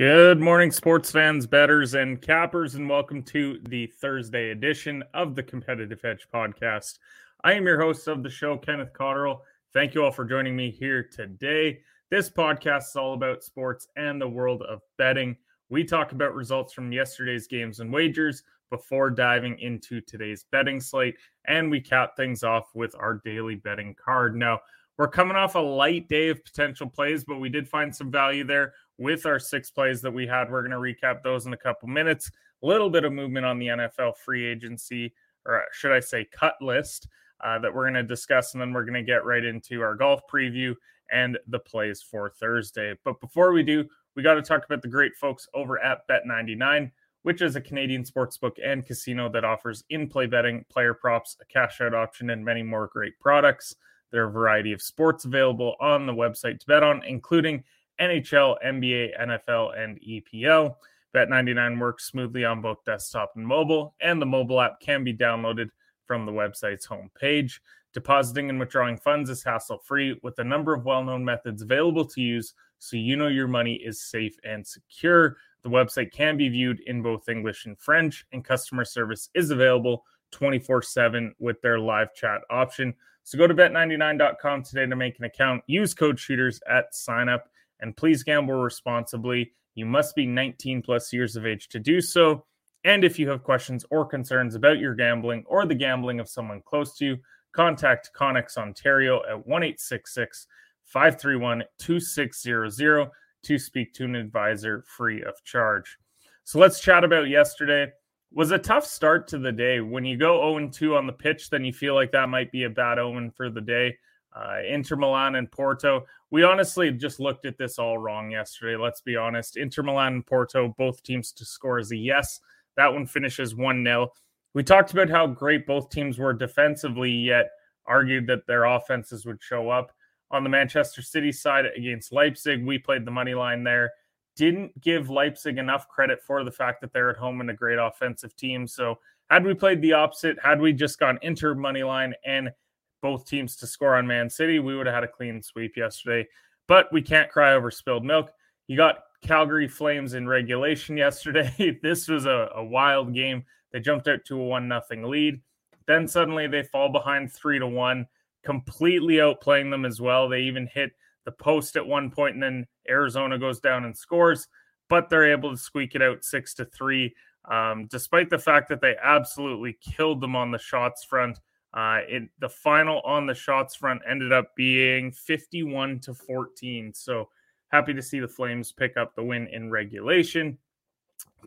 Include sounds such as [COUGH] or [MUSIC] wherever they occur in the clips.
Good morning, sports fans, betters, and cappers, and welcome to the Thursday edition of the Competitive Hedge podcast. I am your host of the show, Kenneth Cotterill. Thank you all for joining me here today. This podcast is all about sports and the world of betting. We talk about results from yesterday's games and wagers before diving into today's betting slate, and we cap things off with our daily betting card. Now, we're coming off a light day of potential plays, but we did find some value there with our six plays that we had. We're going to recap those in a couple minutes. A little bit of movement on the NFL free agency, or should I say, cut list uh, that we're going to discuss. And then we're going to get right into our golf preview and the plays for Thursday. But before we do, we got to talk about the great folks over at Bet99, which is a Canadian sportsbook and casino that offers in play betting, player props, a cash out option, and many more great products. There are a variety of sports available on the website to bet on, including NHL, NBA, NFL, and EPL. Bet99 works smoothly on both desktop and mobile, and the mobile app can be downloaded from the website's homepage. Depositing and withdrawing funds is hassle free with a number of well known methods available to use so you know your money is safe and secure. The website can be viewed in both English and French, and customer service is available 24 7 with their live chat option. So go to bet99.com today to make an account. Use code shooters at sign up and please gamble responsibly. You must be 19 plus years of age to do so. And if you have questions or concerns about your gambling or the gambling of someone close to you, contact Connex Ontario at 1 531 2600 to speak to an advisor free of charge. So let's chat about yesterday. Was a tough start to the day. When you go 0 2 on the pitch, then you feel like that might be a bad oh omen for the day uh, Inter Milan and Porto. We honestly just looked at this all wrong yesterday. Let's be honest. Inter Milan and Porto, both teams to score is a yes. That one finishes 1 0. We talked about how great both teams were defensively, yet argued that their offenses would show up. On the Manchester City side against Leipzig, we played the money line there. Didn't give Leipzig enough credit for the fact that they're at home and a great offensive team. So, had we played the opposite, had we just gone Inter money line and both teams to score on Man City, we would have had a clean sweep yesterday. But we can't cry over spilled milk. You got Calgary Flames in regulation yesterday. [LAUGHS] this was a, a, wild game. They jumped out to a one nothing lead. Then suddenly they fall behind three to one, completely outplaying them as well. They even hit the post at one point, and then Arizona goes down and scores, but they're able to squeak it out six to three. Um, despite the fact that they absolutely killed them on the shots front. Uh, it the final on the shots front ended up being 51 to 14. So happy to see the Flames pick up the win in regulation.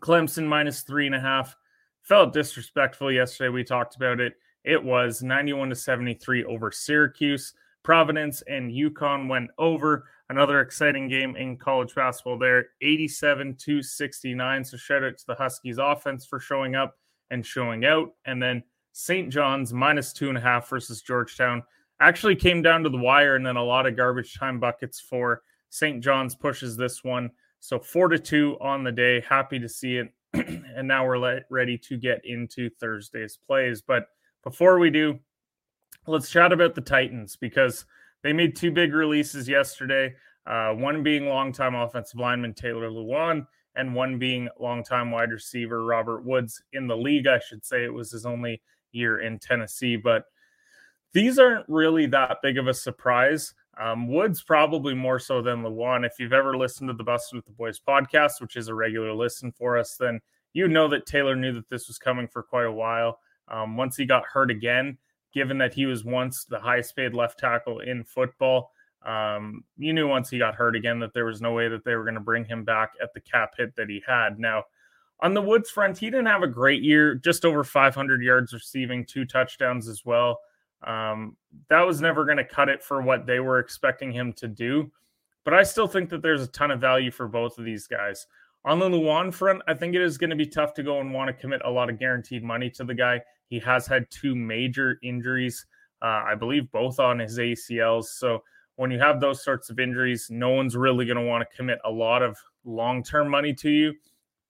Clemson minus three and a half felt disrespectful yesterday. We talked about it. It was 91 to 73 over Syracuse. Providence and UConn went over. Another exciting game in college basketball there, 87 to 69. So shout out to the Huskies offense for showing up and showing out. And then St. John's minus two and a half versus Georgetown. Actually came down to the wire and then a lot of garbage time buckets for St. John's pushes this one. So four to two on the day. Happy to see it. [CLEARS THROAT] and now we're ready to get into Thursday's plays. But before we do, let's chat about the Titans because they made two big releases yesterday. Uh, one being longtime offensive lineman Taylor Lewan, and one being longtime wide receiver Robert Woods in the league. I should say it was his only year in Tennessee. But these aren't really that big of a surprise. Um, Woods probably more so than Lewan. If you've ever listened to the Busted with the Boys podcast, which is a regular listen for us, then you know that Taylor knew that this was coming for quite a while. Um, once he got hurt again, given that he was once the highest paid left tackle in football, um, you knew once he got hurt again that there was no way that they were going to bring him back at the cap hit that he had. Now, on the Woods front, he didn't have a great year, just over 500 yards receiving, two touchdowns as well. Um, that was never going to cut it for what they were expecting him to do. But I still think that there's a ton of value for both of these guys. On the Lewan front, I think it is going to be tough to go and want to commit a lot of guaranteed money to the guy. He has had two major injuries, uh, I believe both on his ACLs. So when you have those sorts of injuries, no one's really going to want to commit a lot of long term money to you.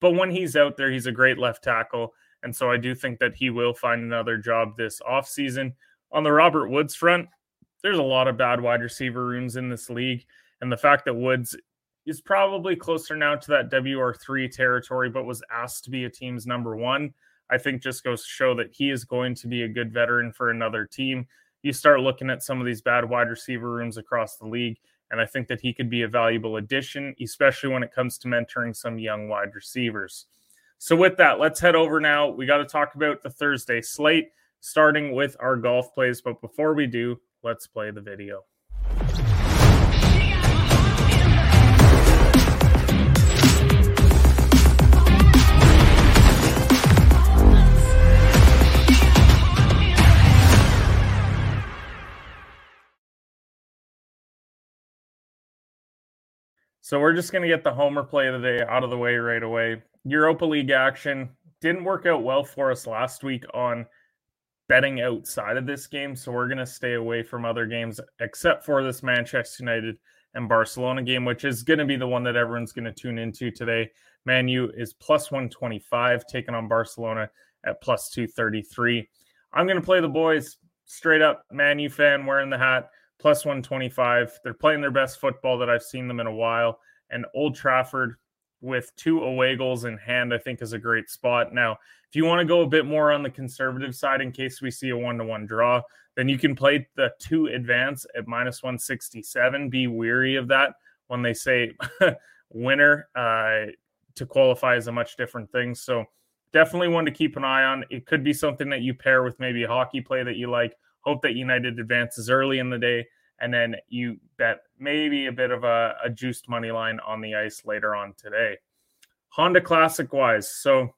But when he's out there, he's a great left tackle. And so I do think that he will find another job this offseason. On the Robert Woods front, there's a lot of bad wide receiver rooms in this league. And the fact that Woods is probably closer now to that WR3 territory, but was asked to be a team's number one. I think just goes to show that he is going to be a good veteran for another team. You start looking at some of these bad wide receiver rooms across the league, and I think that he could be a valuable addition, especially when it comes to mentoring some young wide receivers. So, with that, let's head over now. We got to talk about the Thursday slate, starting with our golf plays. But before we do, let's play the video. So we're just going to get the homer play of the day out of the way right away. Europa League action didn't work out well for us last week on betting outside of this game. So we're going to stay away from other games except for this Manchester United and Barcelona game, which is going to be the one that everyone's going to tune into today. Man U is plus 125, taking on Barcelona at plus 233. I'm going to play the boys straight up Man U fan wearing the hat plus 125. They're playing their best football that I've seen them in a while. And Old Trafford with two away goals in hand, I think is a great spot. Now, if you want to go a bit more on the conservative side in case we see a one to one draw, then you can play the two advance at minus 167. Be weary of that when they say [LAUGHS] winner uh, to qualify is a much different thing. So, definitely one to keep an eye on. It could be something that you pair with maybe a hockey play that you like hope that United advances early in the day, and then you bet maybe a bit of a, a juiced money line on the ice later on today. Honda Classic wise, so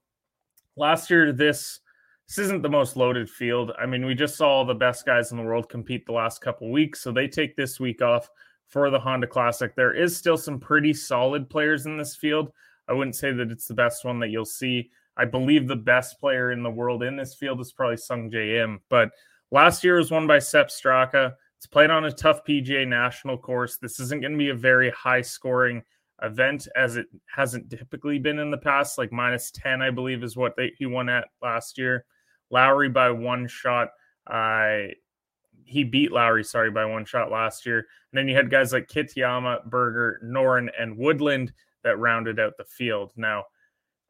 last year this this isn't the most loaded field. I mean, we just saw the best guys in the world compete the last couple weeks, so they take this week off for the Honda Classic. There is still some pretty solid players in this field. I wouldn't say that it's the best one that you'll see. I believe the best player in the world in this field is probably Sung Im, but Last year was won by Sepp Straka. It's played on a tough PGA national course. This isn't going to be a very high scoring event as it hasn't typically been in the past. Like minus 10, I believe, is what they, he won at last year. Lowry by one shot. Uh, he beat Lowry, sorry, by one shot last year. And then you had guys like Kitayama, Berger, Noren, and Woodland that rounded out the field. Now,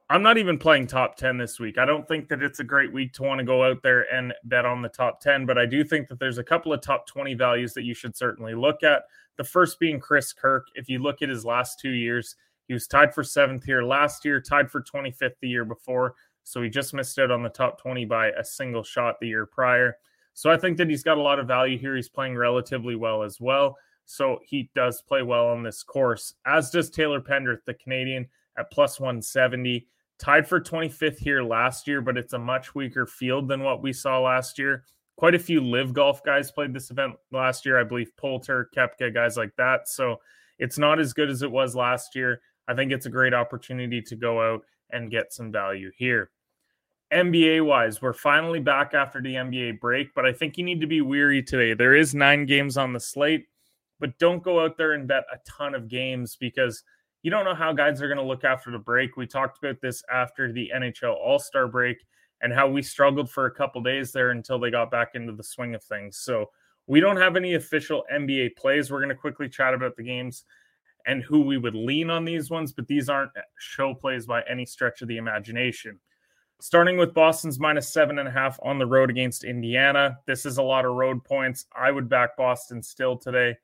I'm not even playing top 10 this week. I don't think that it's a great week to want to go out there and bet on the top 10, but I do think that there's a couple of top 20 values that you should certainly look at. The first being Chris Kirk. If you look at his last two years, he was tied for seventh here last year, tied for 25th the year before. So he just missed out on the top 20 by a single shot the year prior. So I think that he's got a lot of value here. He's playing relatively well as well. So he does play well on this course, as does Taylor Pendrith, the Canadian, at plus 170 tied for 25th here last year, but it's a much weaker field than what we saw last year. Quite a few live golf guys played this event last year. I believe Poulter, Koepka, guys like that. So it's not as good as it was last year. I think it's a great opportunity to go out and get some value here. NBA wise, we're finally back after the NBA break, but I think you need to be weary today. There is nine games on the slate, but don't go out there and bet a ton of games because – you don't know how guys are going to look after the break. We talked about this after the NHL All Star break and how we struggled for a couple days there until they got back into the swing of things. So we don't have any official NBA plays. We're going to quickly chat about the games and who we would lean on these ones, but these aren't show plays by any stretch of the imagination. Starting with Boston's minus seven and a half on the road against Indiana. This is a lot of road points. I would back Boston still today,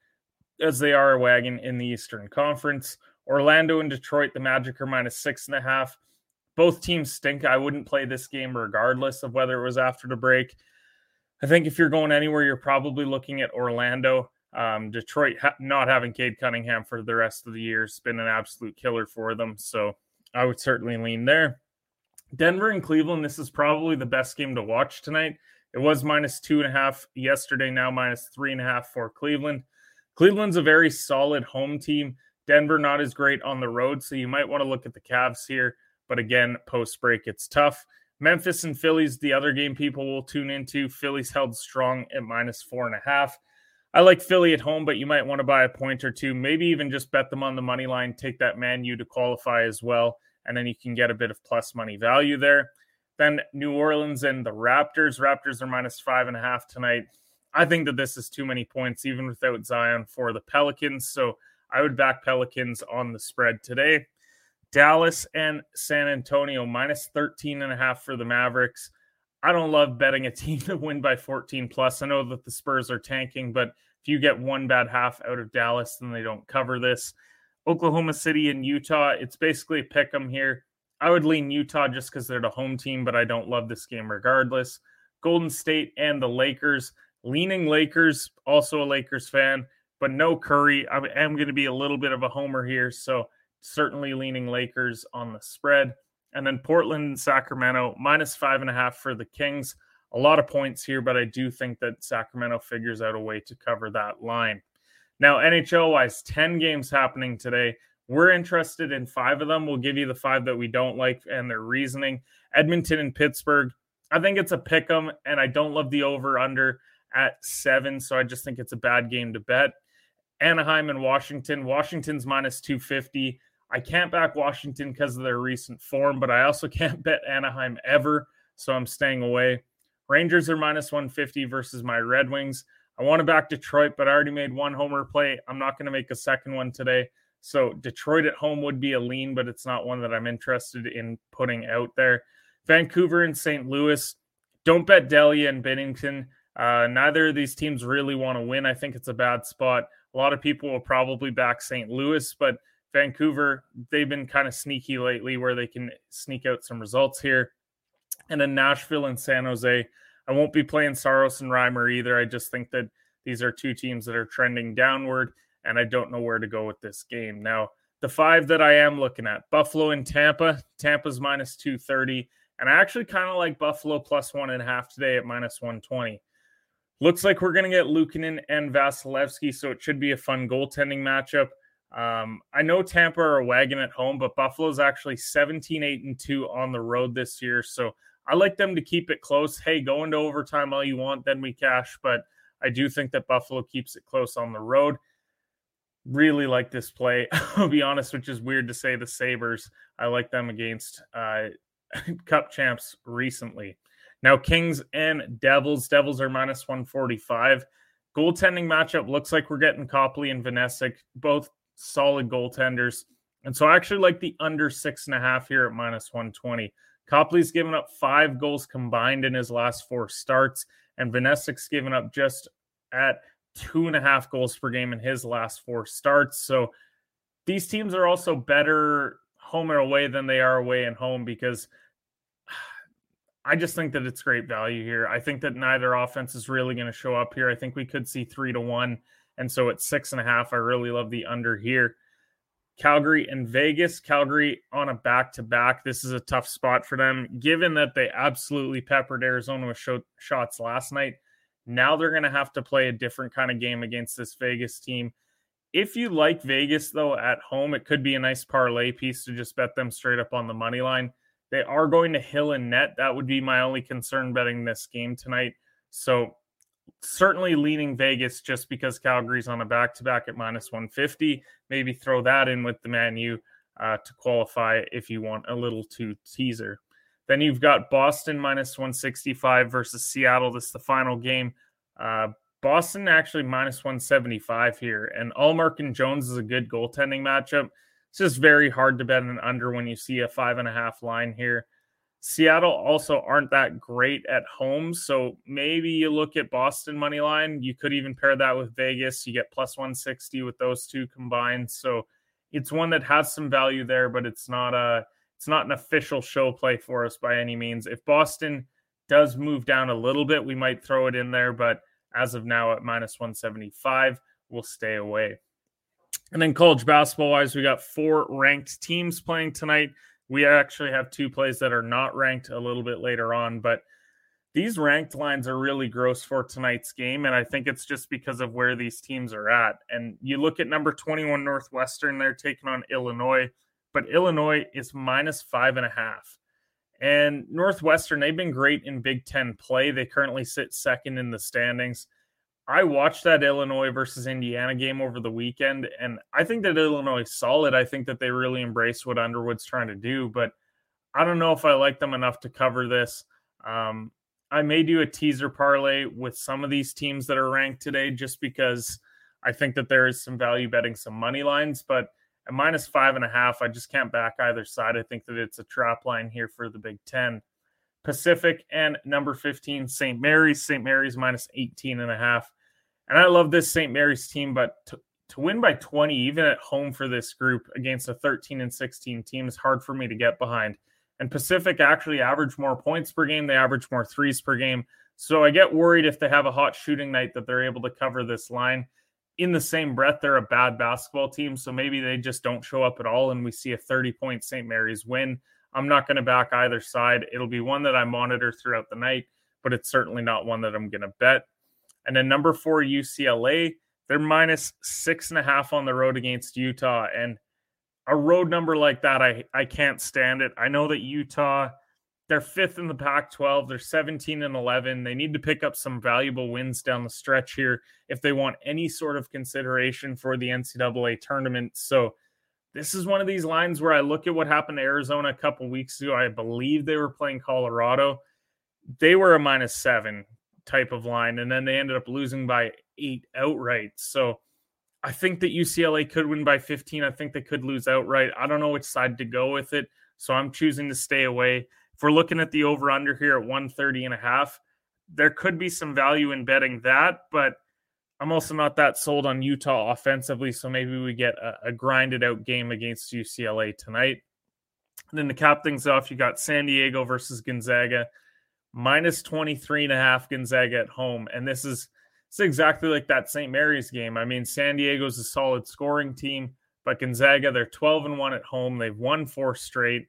as they are a wagon in the Eastern Conference. Orlando and Detroit, the Magic are minus six and a half. Both teams stink. I wouldn't play this game regardless of whether it was after the break. I think if you're going anywhere, you're probably looking at Orlando. Um, Detroit ha- not having Cade Cunningham for the rest of the year has been an absolute killer for them. So I would certainly lean there. Denver and Cleveland, this is probably the best game to watch tonight. It was minus two and a half yesterday, now minus three and a half for Cleveland. Cleveland's a very solid home team. Denver not as great on the road, so you might want to look at the Cavs here. But again, post break, it's tough. Memphis and Phillies, the other game people will tune into. Phillies held strong at minus four and a half. I like Philly at home, but you might want to buy a point or two, maybe even just bet them on the money line, take that Man U to qualify as well, and then you can get a bit of plus money value there. Then New Orleans and the Raptors. Raptors are minus five and a half tonight. I think that this is too many points, even without Zion for the Pelicans. So I would back Pelicans on the spread today. Dallas and San Antonio minus 13 and a half for the Mavericks. I don't love betting a team [LAUGHS] to win by 14 plus. I know that the Spurs are tanking, but if you get one bad half out of Dallas, then they don't cover this. Oklahoma City and Utah, it's basically pick them here. I would lean Utah just because they're the home team, but I don't love this game regardless. Golden State and the Lakers, leaning Lakers, also a Lakers fan, but no Curry. I am going to be a little bit of a homer here, so certainly leaning Lakers on the spread. And then Portland and Sacramento, minus five and a half for the Kings. A lot of points here, but I do think that Sacramento figures out a way to cover that line. Now, NHL wise, 10 games happening today. We're interested in five of them. We'll give you the five that we don't like and their reasoning. Edmonton and Pittsburgh. I think it's a pick 'em, and I don't love the over under at seven. So I just think it's a bad game to bet. Anaheim and Washington. Washington's minus 250. I can't back Washington because of their recent form, but I also [LAUGHS] can't bet Anaheim ever. So I'm staying away. Rangers are minus 150 versus my Red Wings. I want to back Detroit, but I already made one homer play. I'm not going to make a second one today. So Detroit at home would be a lean, but it's not one that I'm interested in putting out there. Vancouver and St. Louis. Don't bet Delia and Binnington. Uh, neither of these teams really want to win. I think it's a bad spot. A lot of people will probably back St. Louis, but Vancouver, they've been kind of sneaky lately where they can sneak out some results here. And then Nashville and San Jose. I won't be playing Saros and Reimer either. I just think that these are two teams that are trending downward, and I don't know where to go with this game. Now, the five that I am looking at Buffalo and Tampa. Tampa's minus 230. And I actually kind of like Buffalo plus one and a half today at minus 120. Looks like we're going to get Luukkonen and Vasilevskiy, so it should be a fun goaltending matchup. Um, I know Tampa are a wagon at home, but Buffalo's actually 17, 8, and 2 on the road this year. So I like them to keep it close. Hey, go into overtime all you want, then we cash. But I do think that Buffalo keeps it close on the road. Really like this play. [LAUGHS] I'll be honest, which is weird to say the Sabres. I like them against uh, [LAUGHS] Cup champs recently. Now, Kings and Devils. Devils are minus 145. Goaltending matchup looks like we're getting Copley and Vanecek, both solid goaltenders. And so I actually like the under six and a half here at minus 120. Copley's given up five goals combined in his last four starts, and Vanecek's given up just at two and a half goals per game in his last four starts. So these teams are also better home and away than they are away and home because I just think that it's great value here. I think that neither offense is really going to show up here. I think we could see three to one. And so at six and a half, I really love the under here. Calgary and Vegas. Calgary on a back to back. This is a tough spot for them, given that they absolutely peppered Arizona with shots last night. Now they're going to have to play a different kind of game against this Vegas team. If you like Vegas, though, at home, it could be a nice parlay piece to just bet them straight up on the money line. They are going to Hill and net. That would be my only concern betting this game tonight. So certainly leaning Vegas just because Calgary's on a back to back at minus 150. Maybe throw that in with the Man U uh, to qualify if you want a little to teaser. Then you've got Boston minus 165 versus Seattle. This is the final game. Uh, Boston actually minus 175 here. And Ullmark and Jones is a good goaltending matchup. It's just very hard to bet an under when you see a five and a half line here. Seattle also aren't that great at home. So maybe you look at Boston money line. You could even pair that with Vegas. You get plus 160 with those two combined. So it's one that has some value there, but it's not a it's not an official show play for us by any means. If Boston does move down a little bit, we might throw it in there, but as of now at minus 175, we'll stay away. And then college basketball wise, we got four ranked teams playing tonight. We actually have two plays that are not ranked a little bit later on, but these ranked lines are really gross for tonight's game. And I think it's just because of where these teams are at. And you look at number 21 Northwestern, they're taking on Illinois, but Illinois is minus five and a half. And Northwestern, they've been great in Big Ten play. They currently sit second in the standings. I watched that Illinois versus Indiana game over the weekend, and I think that Illinois is solid. I think that they really embrace what Underwood's trying to do, but I don't know if I like them enough to cover this. Um, I may do a teaser parlay with some of these teams that are ranked today just because I think that there is some value betting some money lines, but at minus five and a half, I just can't back either side. I think that it's a trap line here for the Big Ten. Pacific and number 15, St. Mary's. St. Mary's minus 18 and a half. And I love this St. Mary's team, but to, to win by 20, even at home for this group against a 13 and 16 team, is hard for me to get behind. And Pacific actually average more points per game. They average more threes per game. So I get worried if they have a hot shooting night that they're able to cover this line. In the same breath, they're a bad basketball team. So maybe they just don't show up at all and we see a 30 point St. Mary's win. I'm not going to back either side. It'll be one that I monitor throughout the night, but it's certainly not one that I'm going to bet. And then number four, UCLA, they're minus six and a half on the road against Utah. And a road number like that, I, I can't stand it. I know that Utah, they're fifth in the Pac 12. They're 17 and 11. They need to pick up some valuable wins down the stretch here if they want any sort of consideration for the NCAA tournament. So, this is one of these lines where I look at what happened to Arizona a couple weeks ago. I believe they were playing Colorado. They were a minus seven type of line, and then they ended up losing by eight outright. So, I think that UCLA could win by 15. I think they could lose outright. I don't know which side to go with it. So I'm choosing to stay away. If we're looking at the over under here at 130 and a half, there could be some value in betting that, but I'm also not that sold on Utah offensively. So maybe we get a, a grinded out game against UCLA tonight. And then to cap things off, you got San Diego versus Gonzaga, minus 23 and a half Gonzaga at home. And this is it's exactly like that St. Mary's game. I mean, San Diego's a solid scoring team, but Gonzaga, they're 12 and 1 at home. They've won four straight.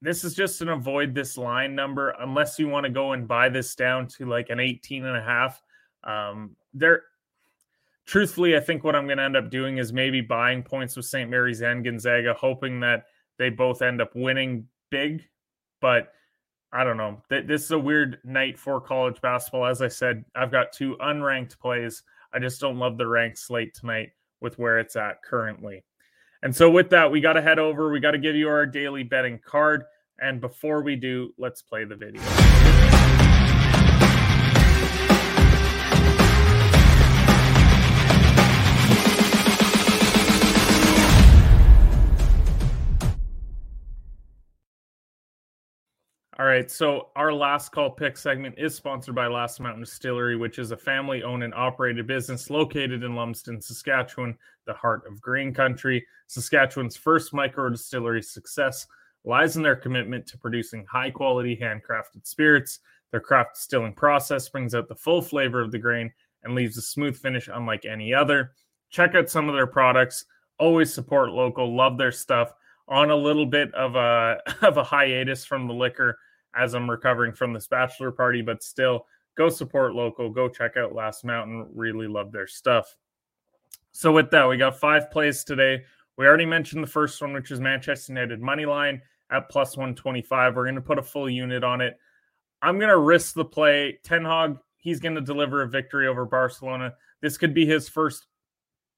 This is just an avoid this line number unless you want to go and buy this down to like an 18 and a half. Um, there, truthfully, I think what I'm going to end up doing is maybe buying points with St. Mary's and Gonzaga, hoping that they both end up winning big. But I don't know. This is a weird night for college basketball. As I said, I've got two unranked plays. I just don't love the ranked slate tonight with where it's at currently. And so, with that, we got to head over. We got to give you our daily betting card. And before we do, let's play the video. All right. So our last call pick segment is sponsored by Last Mountain Distillery, which is a family owned and operated business located in Lumsden, Saskatchewan, the heart of green country. Saskatchewan's first micro distillery success lies in their commitment to producing high quality handcrafted spirits. Their craft distilling process brings out the full flavor of the grain and leaves a smooth finish unlike any other. Check out some of their products. Always support local. Love their stuff. On a little bit of a [LAUGHS] of a hiatus from the liquor as I'm recovering from this bachelor party, but still go support local, go check out Last Mountain. Really love their stuff. So with that, we got five plays today. We already mentioned the first one, which is Manchester United money line at plus 125. We're going to put a full unit on it. I'm going to risk the play. Ten Hag, he's going to deliver a victory over Barcelona. This could be his first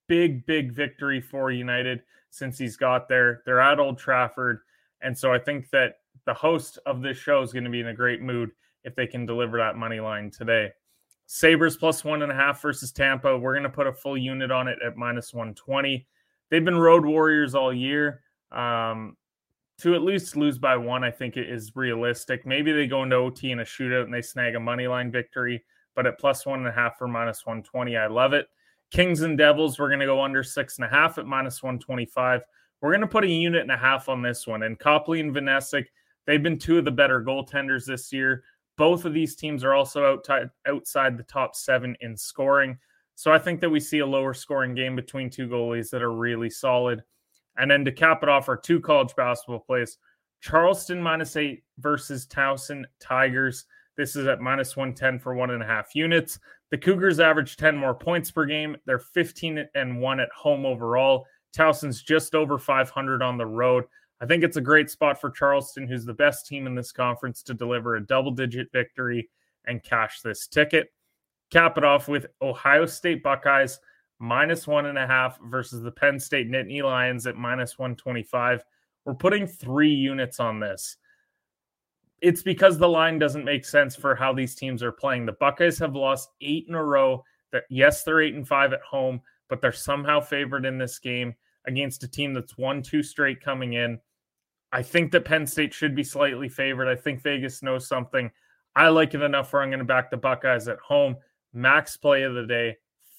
big, big victory for United since he's got there. They're at Old Trafford. And so I think that the host of this show is going to be in a great mood if they can deliver that money line today. Sabres plus one and a half versus Tampa. We're going to put a full unit on it at minus 120. They've been road warriors all year. Um, to at least lose by one, I think it is realistic. Maybe they go into OT in a shootout and they snag a money line victory, but at plus one and a half for minus 120, I love it. Kings and Devils, we're going to go under six and a half at minus 125. We're going to put a unit and a half on this one. And Copley and Vanecek, They've been two of the better goaltenders this year. Both of these teams are also out t- outside the top seven in scoring. So I think that we see a lower scoring game between two goalies that are really solid. And then to cap it off, our two college basketball plays Charleston minus eight versus Towson Tigers. This is at minus 110 for one and a half units. The Cougars average 10 more points per game. They're 15 and one at home overall. Towson's just over 500 on the road. I think it's a great spot for Charleston, who's the best team in this conference, to deliver a double digit victory and cash this ticket. Cap it off with Ohio State Buckeyes minus one and a half versus the Penn State Nittany Lions at minus 125. We're putting three units on this. It's because the line doesn't make sense for how these teams are playing. The Buckeyes have lost eight in a row. That yes, they're eight and five at home, but they're somehow favored in this game against a team that's won two straight coming in. I think that Penn State should be slightly favored. I think Vegas knows something. I like it enough where I'm going to back the Buckeyes at home. Max play of the day,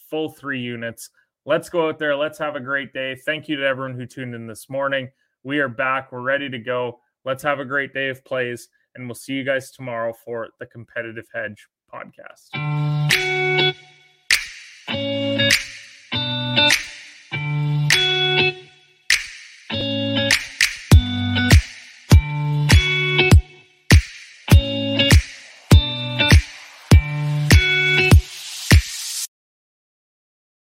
full three units. Let's go out there. Let's have a great day. Thank you to everyone who tuned in this morning. We are back. We're ready to go. Let's have a great day of plays, and we'll see you guys tomorrow for the Competitive Hedge podcast.